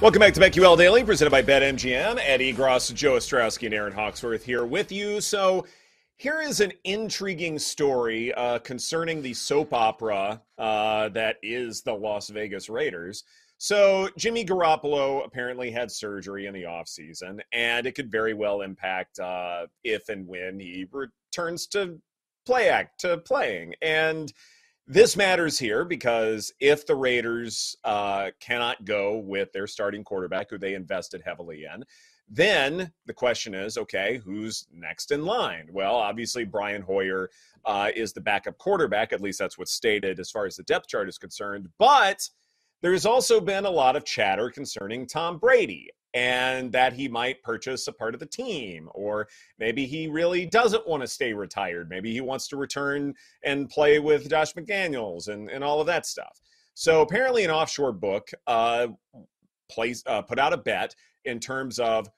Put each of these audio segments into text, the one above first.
Welcome back to BetQL Daily, presented by BetMGM. Ed Egros, Joe Ostrowski, and Erin Hawksworth here with you. So, here is an intriguing story uh, concerning the soap opera uh, that is the Las Vegas Raiders. So, Jimmy Garoppolo apparently had surgery in the offseason, and it could very well impact uh, if and when he returns to play act to playing. And this matters here because if the Raiders uh, cannot go with their starting quarterback, who they invested heavily in, then the question is okay, who's next in line? Well, obviously, Brian Hoyer uh, is the backup quarterback. At least that's what's stated as far as the depth chart is concerned. But there's also been a lot of chatter concerning Tom Brady and that he might purchase a part of the team or maybe he really doesn't want to stay retired. Maybe he wants to return and play with josh mcdaniels and, and all of that stuff. So apparently an offshore book uh, place, uh, put out a bet in terms of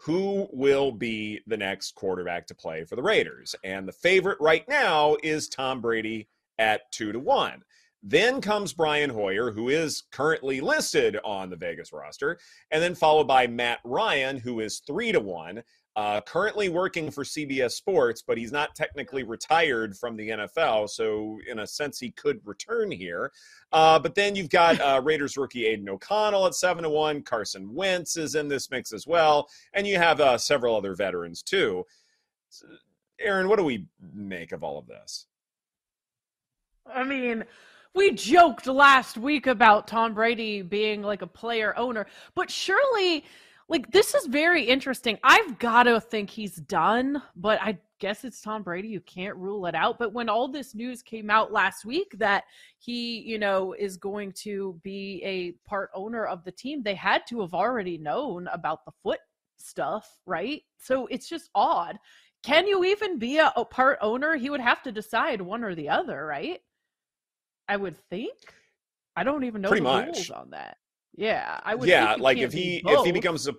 who will be the next quarterback to play for the raiders and the favorite right now is tom brady at two to one then comes Brian Hoyer, who is currently listed on the Vegas roster, and then followed by Matt Ryan, who is three to one. Uh, currently working for CBS Sports, but he's not technically retired from the NFL. So, in a sense, he could return here. Uh, but then you've got uh, Raiders rookie Aidan O'Connell at 7 to 1. Carson Wentz is in this mix as well. And you have uh, several other veterans, too. Erin, what do we make of all of this? I mean, we joked last week about Tom Brady being like a player owner, but surely like this is very interesting. I've got to think he's done, but I guess it's Tom Brady. You can't rule it out. But when all this news came out last week that he, you know, is going to be a part owner of the team, they had to have already known about the foot stuff, right? So it's just odd. Can you even be a, a part owner? He would have to decide one or the other, right? I would think. I don't even know Pretty the much. rules on that. Yeah, I would. Yeah, think like if he if he becomes a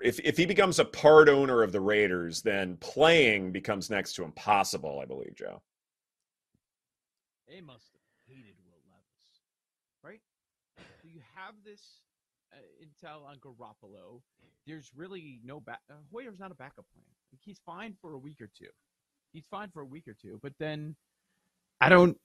if if he becomes a part owner of the Raiders, then playing becomes next to impossible. I believe, Joe. They must have hated Will Levis, right? So you have this uh, intel on Garoppolo. There's really no back. Uh, Hoyer's not a backup plan. Like, he's fine for a week or two. He's fine for a week or two, but then I don't.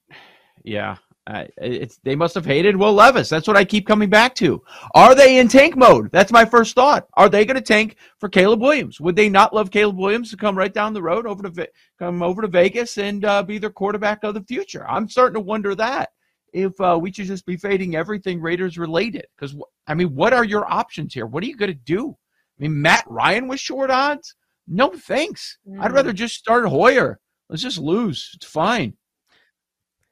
Yeah, uh, it's they must have hated Will Levis. That's what I keep coming back to. Are they in tank mode? That's my first thought. Are they going to tank for Caleb Williams? Would they not love Caleb Williams to come right down the road over to come over to Vegas and uh, be their quarterback of the future? I'm starting to wonder that if uh, we should just be fading everything Raiders related. Because I mean, what are your options here? What are you going to do? I mean, Matt Ryan was short odds. No thanks. I'd Mm. rather just start Hoyer. Let's just lose. It's fine.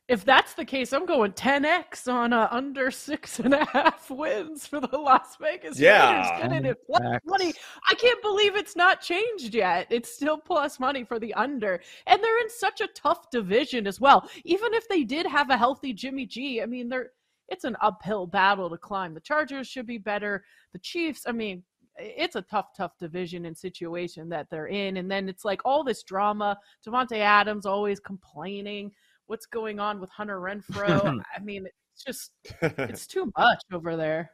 If that's the case, I'm going 10x on uh, under six and a half wins for the Las Vegas Yeah. Raiders. Get it plus Facts. money. I can't believe it's not changed yet. It's still plus money for the under. And they're in such a tough division as well. Even if they did have a healthy Jimmy G, I mean, they're it's an uphill battle to climb. The Chargers should be better. The Chiefs, I mean, it's a tough, tough division and situation that they're in. And then it's like all this drama. Davante Adams always complaining. What's going on with Hunter Renfrow? I mean, it's just it's too much over there.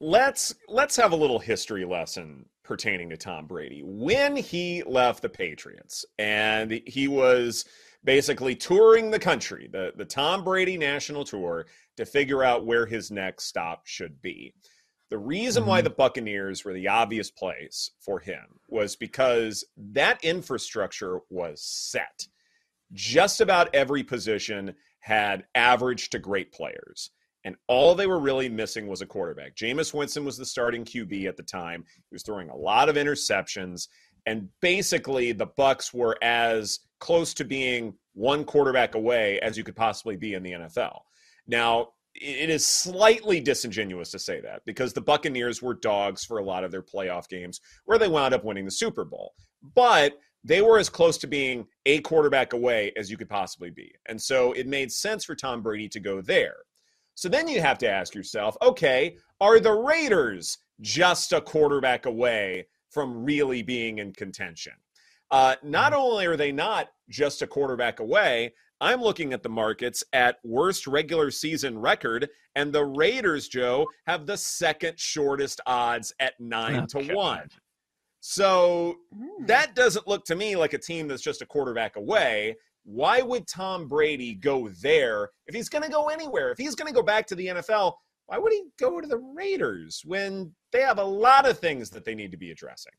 let's let's have a little history lesson pertaining to Tom Brady. When he left the Patriots and he was basically touring the country, the the Tom Brady National Tour to figure out where his next stop should be. The reason why Mhm. the Buccaneers were the obvious place for him was because that infrastructure was set. Just about every position had average to great players and all they were really missing was a quarterback. Jameis Winston was the starting QB at the time. He was throwing a lot of interceptions, and basically the Bucks were as close to being one quarterback away as you could possibly be in the NFL. Now, it is slightly disingenuous to say that because the Buccaneers were dogs for a lot of their playoff games where they wound up winning the Super Bowl. But they were as close to being a quarterback away as you could possibly be. And so it made sense for Tom Brady to go there. So then you have to ask yourself okay, are the Raiders just a quarterback away from really being in contention? Uh, not only are they not just a quarterback away, I'm looking at the markets at worst regular season record, and the Raiders, Joe, have the second shortest odds at nine Oh, to God. one. So Hmm. that doesn't look to me like a team that's just a quarterback away. Why would Tom Brady go there if he's going to go anywhere? If he's going to go back to the NFL, why would he go to the Raiders when they have a lot of things that they need to be addressing?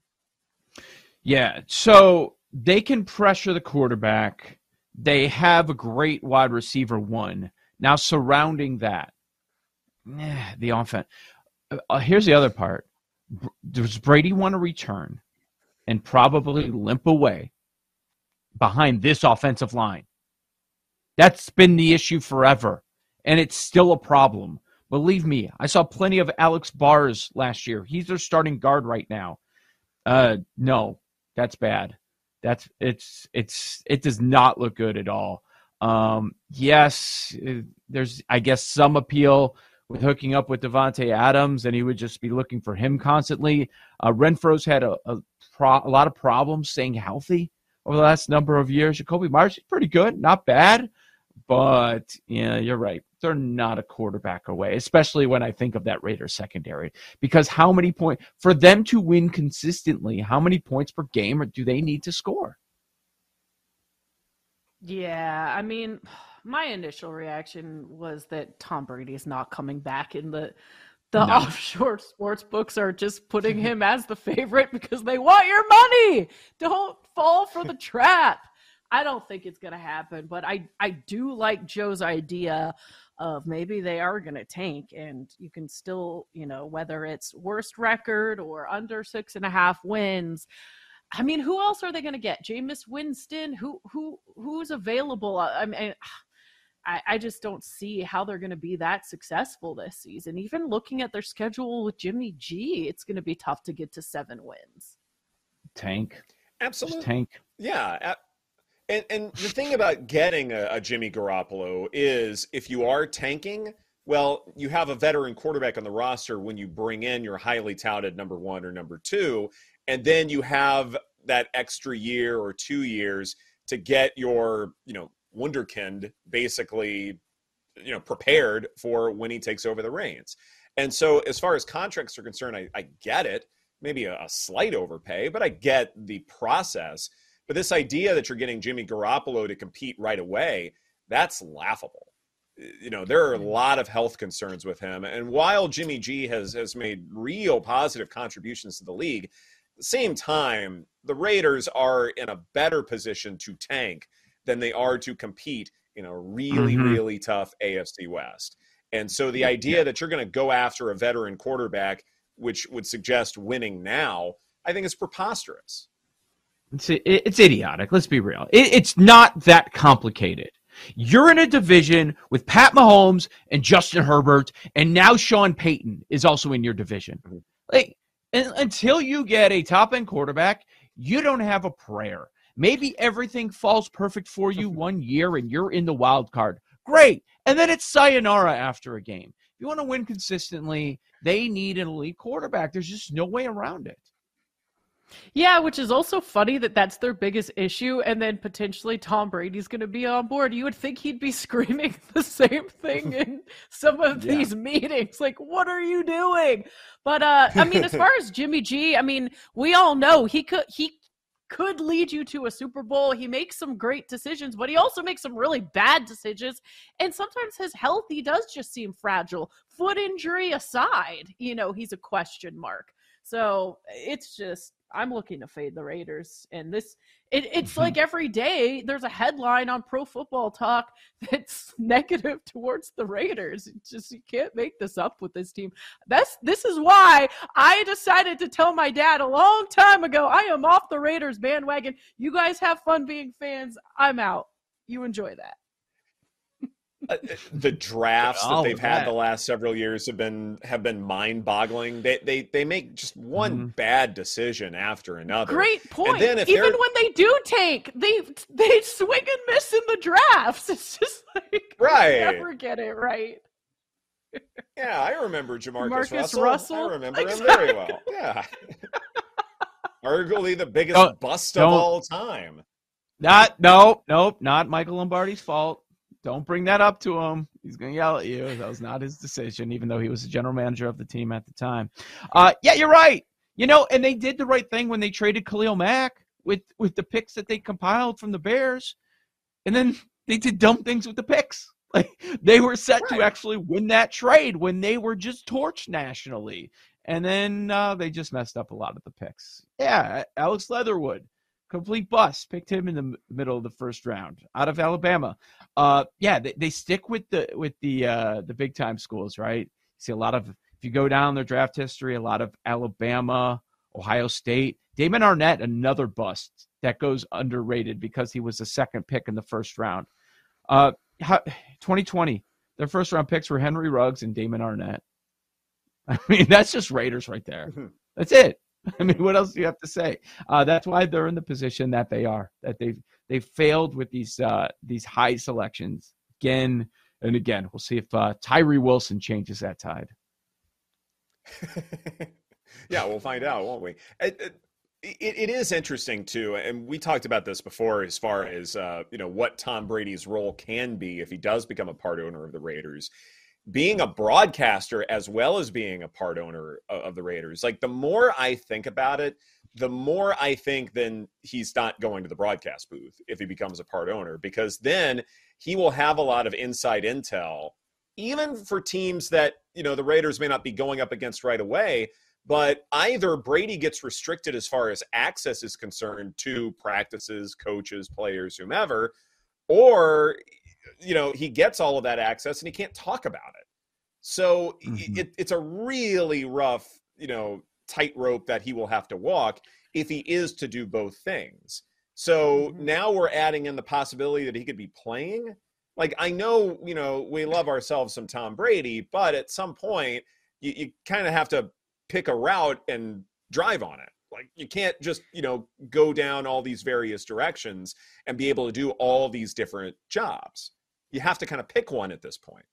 Yeah, so they can pressure the quarterback. They have a great wide receiver one. Now surrounding that, the offense. Uh, uh, here's the other part. Does Brady want to return and probably limp away behind this offensive line? That's been the issue forever, and it's still a problem. Believe me, I saw plenty of Alex Bars last year. He's their starting guard right now. Uh, no, that's bad. That's it's it's it does not look good at all. Um, yes, uh, there's I guess some appeal with hooking up with Davante Adams, and he would just be looking for him constantly. Uh, Renfrow's had a a, pro, a lot of problems staying healthy over the last number of years. Jakobi Meyers is pretty good, not bad, but yeah, you're right. They're not a quarterback away, especially when I think of that Raiders secondary. Because how many points for them to win consistently? How many points per game do they need to score? Yeah, I mean, my initial reaction was that Tom Brady is not coming back, and the the No. offshore sports books are just putting him as the favorite because they want your money. Don't fall for the trap. I don't think it's going to happen, but I I do like Joe's idea of maybe they are going to tank, and you can still, you know, whether it's worst record or under six and a half wins. I mean, who else are they going to get? Jameis Winston? Who who who's available? I mean, I, I just don't see how they're going to be that successful this season. Even looking at their schedule with Jimmy G, it's going to be tough to get to seven wins. Tank, Absolutely. just tank. Yeah. And, and the thing about getting a, a Jimmy Garoppolo is if you are tanking, well, you have a veteran quarterback on the roster when you bring in your highly touted number one or number two, and then you have that extra year or two years to get your, you know, wunderkind basically, you know, prepared for when he takes over the reins. And so, as far as contracts are concerned, I, I get it. Maybe a, a slight overpay, but I get the process. But this idea that you're getting Jimmy Garoppolo to compete right away, that's laughable. You know, there are a mm-hmm. lot of health concerns with him. And while Jimmy G has has made real positive contributions to the league, at the same time, the Raiders are in a better position to tank than they are to compete in a really, Mhm. really tough AFC West. And so the idea that you're going to go after a veteran quarterback, which would suggest winning now, I think is preposterous. It's it's idiotic. Let's be real. It, it's not that complicated. You're in a division with Pat Mahomes and Justin Herbert, and now Sean Payton is also in your division. Mhm. Like un- until you get a top end quarterback, you don't have a prayer. Maybe everything falls perfect for you one year and you're in the wild card. Great. And then it's sayonara after a game. If you want to win consistently, they need an elite quarterback. There's just no way around it. Yeah, which is also funny that that's their biggest issue, and then potentially Tom Brady's going to be on board. You would think he'd be screaming the same thing in some of Yeah. these meetings. Like, what are you doing? But uh, I mean, as far as Jimmy G, I mean, we all know he could he could lead you to a Super Bowl. He makes some great decisions, but he also makes some really bad decisions. And sometimes his health, he does just seem fragile. Foot injury aside, you know, he's a question mark. So it's just I'm looking to fade the Raiders, and this it, it's like every day there's a headline on Pro Football Talk that's negative towards the Raiders. It's just you can't make this up with this team. That's this is why I decided to tell my dad a long time ago I am off the Raiders bandwagon. You guys have fun being fans. I'm out. You enjoy that. Uh, the drafts that they've had that. the last several years have been have been mind-boggling. They they they make just one Mhm. bad decision after another. Great point. Even they're- when they do tank, they they swing and miss in the drafts. It's just like Right. never get it right. Yeah, I remember Jamarcus Marcus Russell. Russell? I remember him very well. Yeah. Arguably the biggest Don't- bust of don't- all time. Not no, nope, not Michael Lombardi's fault. Don't bring that up to him. He's going to yell at you. That was not his decision, even though he was the general manager of the team at the time. Uh, yeah, you're right. You know, and they did the right thing when they traded Khalil Mack with with the picks that they compiled from the Bears, and then they did dumb things with the picks. Like they were set right. to actually win that trade when they were just torched nationally, and then uh, they just messed up a lot of the picks. Yeah, Alex Leatherwood, complete bust. Picked him in the middle of the first round out of Alabama. Uh, yeah, they, they stick with the with the uh, the big time schools, right? You see a lot of if you go down their draft history, a lot of Alabama, Ohio State. Damon Arnette, another bust that goes underrated because he was the second pick in the first round. Uh, 2020, their first round picks were Henry Ruggs and Damon Arnette. I mean, that's just Raiders right there. Mm-hmm. That's it. I mean, what else do you have to say? Uh, that's why they're in the position that they are. That they've they failed with these uh, these high selections again and again. We'll see if uh, Tyree Wilson changes that tide. yeah, we'll find out, won't we? It, it, it is interesting too, and we talked about this before, as far as uh, you know what Tom Brady's role can be if he does become a part owner of the Raiders. Being a broadcaster as well as being a part owner of the Raiders, like the more I think about it, the more I think then he's not going to the broadcast booth if he becomes a part owner, because then he will have a lot of inside intel, even for teams that you know the Raiders may not be going up against right away but either Brady gets restricted as far as access is concerned to practices, coaches, players, whomever, or you know he gets all of that access and he can't talk about it. So mm-hmm. it, it's a really rough, you know, tightrope that he will have to walk if he is to do both things. So mm-hmm. now we're adding in the possibility that he could be playing. Like I know, you know, we love ourselves some Tom Brady, but at some point you, you kind of have to pick a route and drive on it. Like you can't just, you know, go down all these various directions and be able to do all these different jobs. You have to kind of pick one at this point.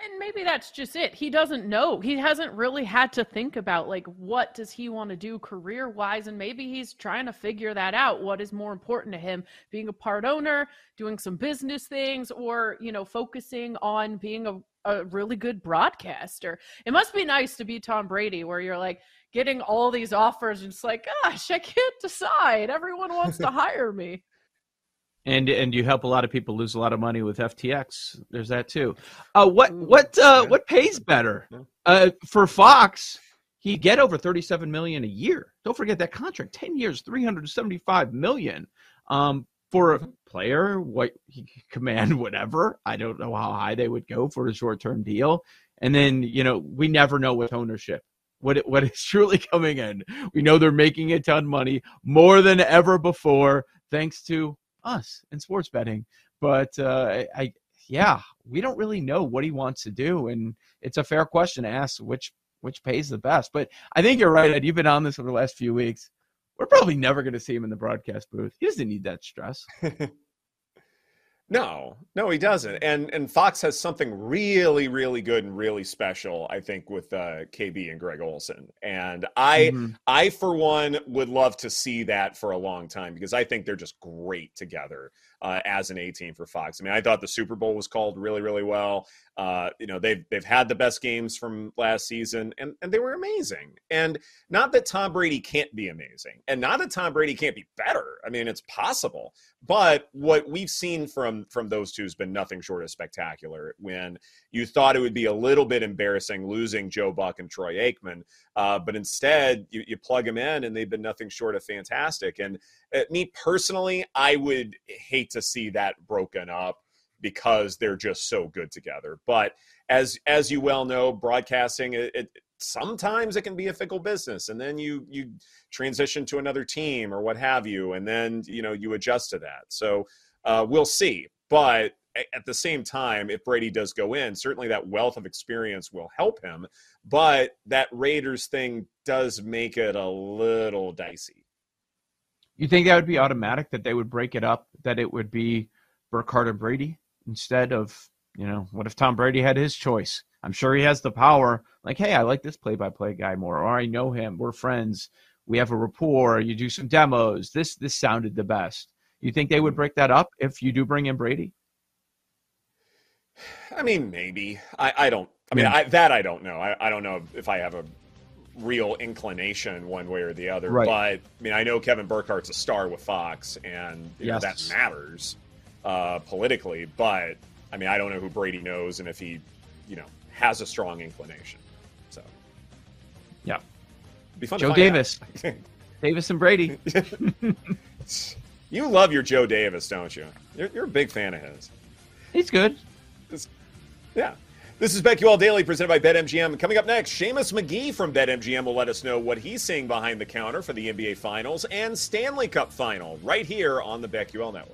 And maybe that's just it. He doesn't know. He hasn't really had to think about like what does he want to do career wise and maybe he's trying to figure that out. What is more important to him? Being a part owner, doing some business things or, you know, focusing on being a a really good broadcaster. It must be nice to be Tom Brady, where you're like getting all these offers and it's like, gosh, I can't decide. Everyone wants to hire me. And and you help a lot of people lose a lot of money with FTX. There's that too. Uh, what what uh, what pays better? Uh, for Fox, he get over 37 million a year. Don't forget that contract, 10 years, 375 million. Um, for a player, what he command, whatever. I don't know how high they would go for a short term deal. And then, you know, we never know with ownership what it, what is truly coming in. We know they're making a ton of money more than ever before, thanks to us in sports betting. But uh, I, yeah, we don't really know what he wants to do, and it's a fair question to ask which which pays the best. But I think you're right, Ed. You've been on this over the last few weeks we're probably never going to see him in the broadcast booth. He doesn't need that stress. no, no, he doesn't. And and Fox has something really, really good and really special, I think, with uh, KB and Greg Olsen. And I, mm-hmm. I for one, would love to see that for a long time because I think they're just great together uh, as an A team for Fox. I mean, I thought the Super Bowl was called really, really well. Uh, you know, they've they've had the best games from last season, and and they were amazing. And not that Tom Brady can't be amazing, and not that Tom Brady can't be better. I mean, it's possible. But what we've seen from from those two has been nothing short of spectacular. When you thought it would be a little bit embarrassing losing Joe Buck and Troy Aikman, uh, but instead you, you plug them in, and they've been nothing short of fantastic. And uh, me personally, I would hate to see that broken up because they're just so good together. But as as you well know, broadcasting it, it, sometimes it can be a fickle business, and then you you transition to another team or what have you, and then you know you adjust to that. So uh, we'll see. But at the same time, if Brady does go in, certainly that wealth of experience will help him. But that Raiders thing does make it a little dicey. You think that would be automatic that they would break it up, that it would be Burkhardt and Brady instead of, you know, what if Tom Brady had his choice? I'm sure he has the power. Like, hey, I like this play by play guy more, or I know him, we're friends, we have a rapport, you do some demos. This this sounded the best. You think they would break that up if you do bring in Brady? I mean, maybe. I, I don't. I mean, I, that I don't know. I, I don't know if I have a real inclination one way or the other. Right. But I mean, I know Kevin Burkhardt's a star with Fox, and you know, that matters uh, politically. But I mean, I don't know who Brady knows, and if he, you know, has a strong inclination. So, Yeah. It'd be fun. Joe Davis. Davis and Brady. you love your Joe Davis, don't you? You're, you're a big fan of his. He's good. Yeah. This is BetQL Daily presented by BetMGM. Coming up next, Seamus Magee from BetMGM will let us know what he's seeing behind the counter for the NBA Finals and Stanley Cup Final right here on the BetQL Network.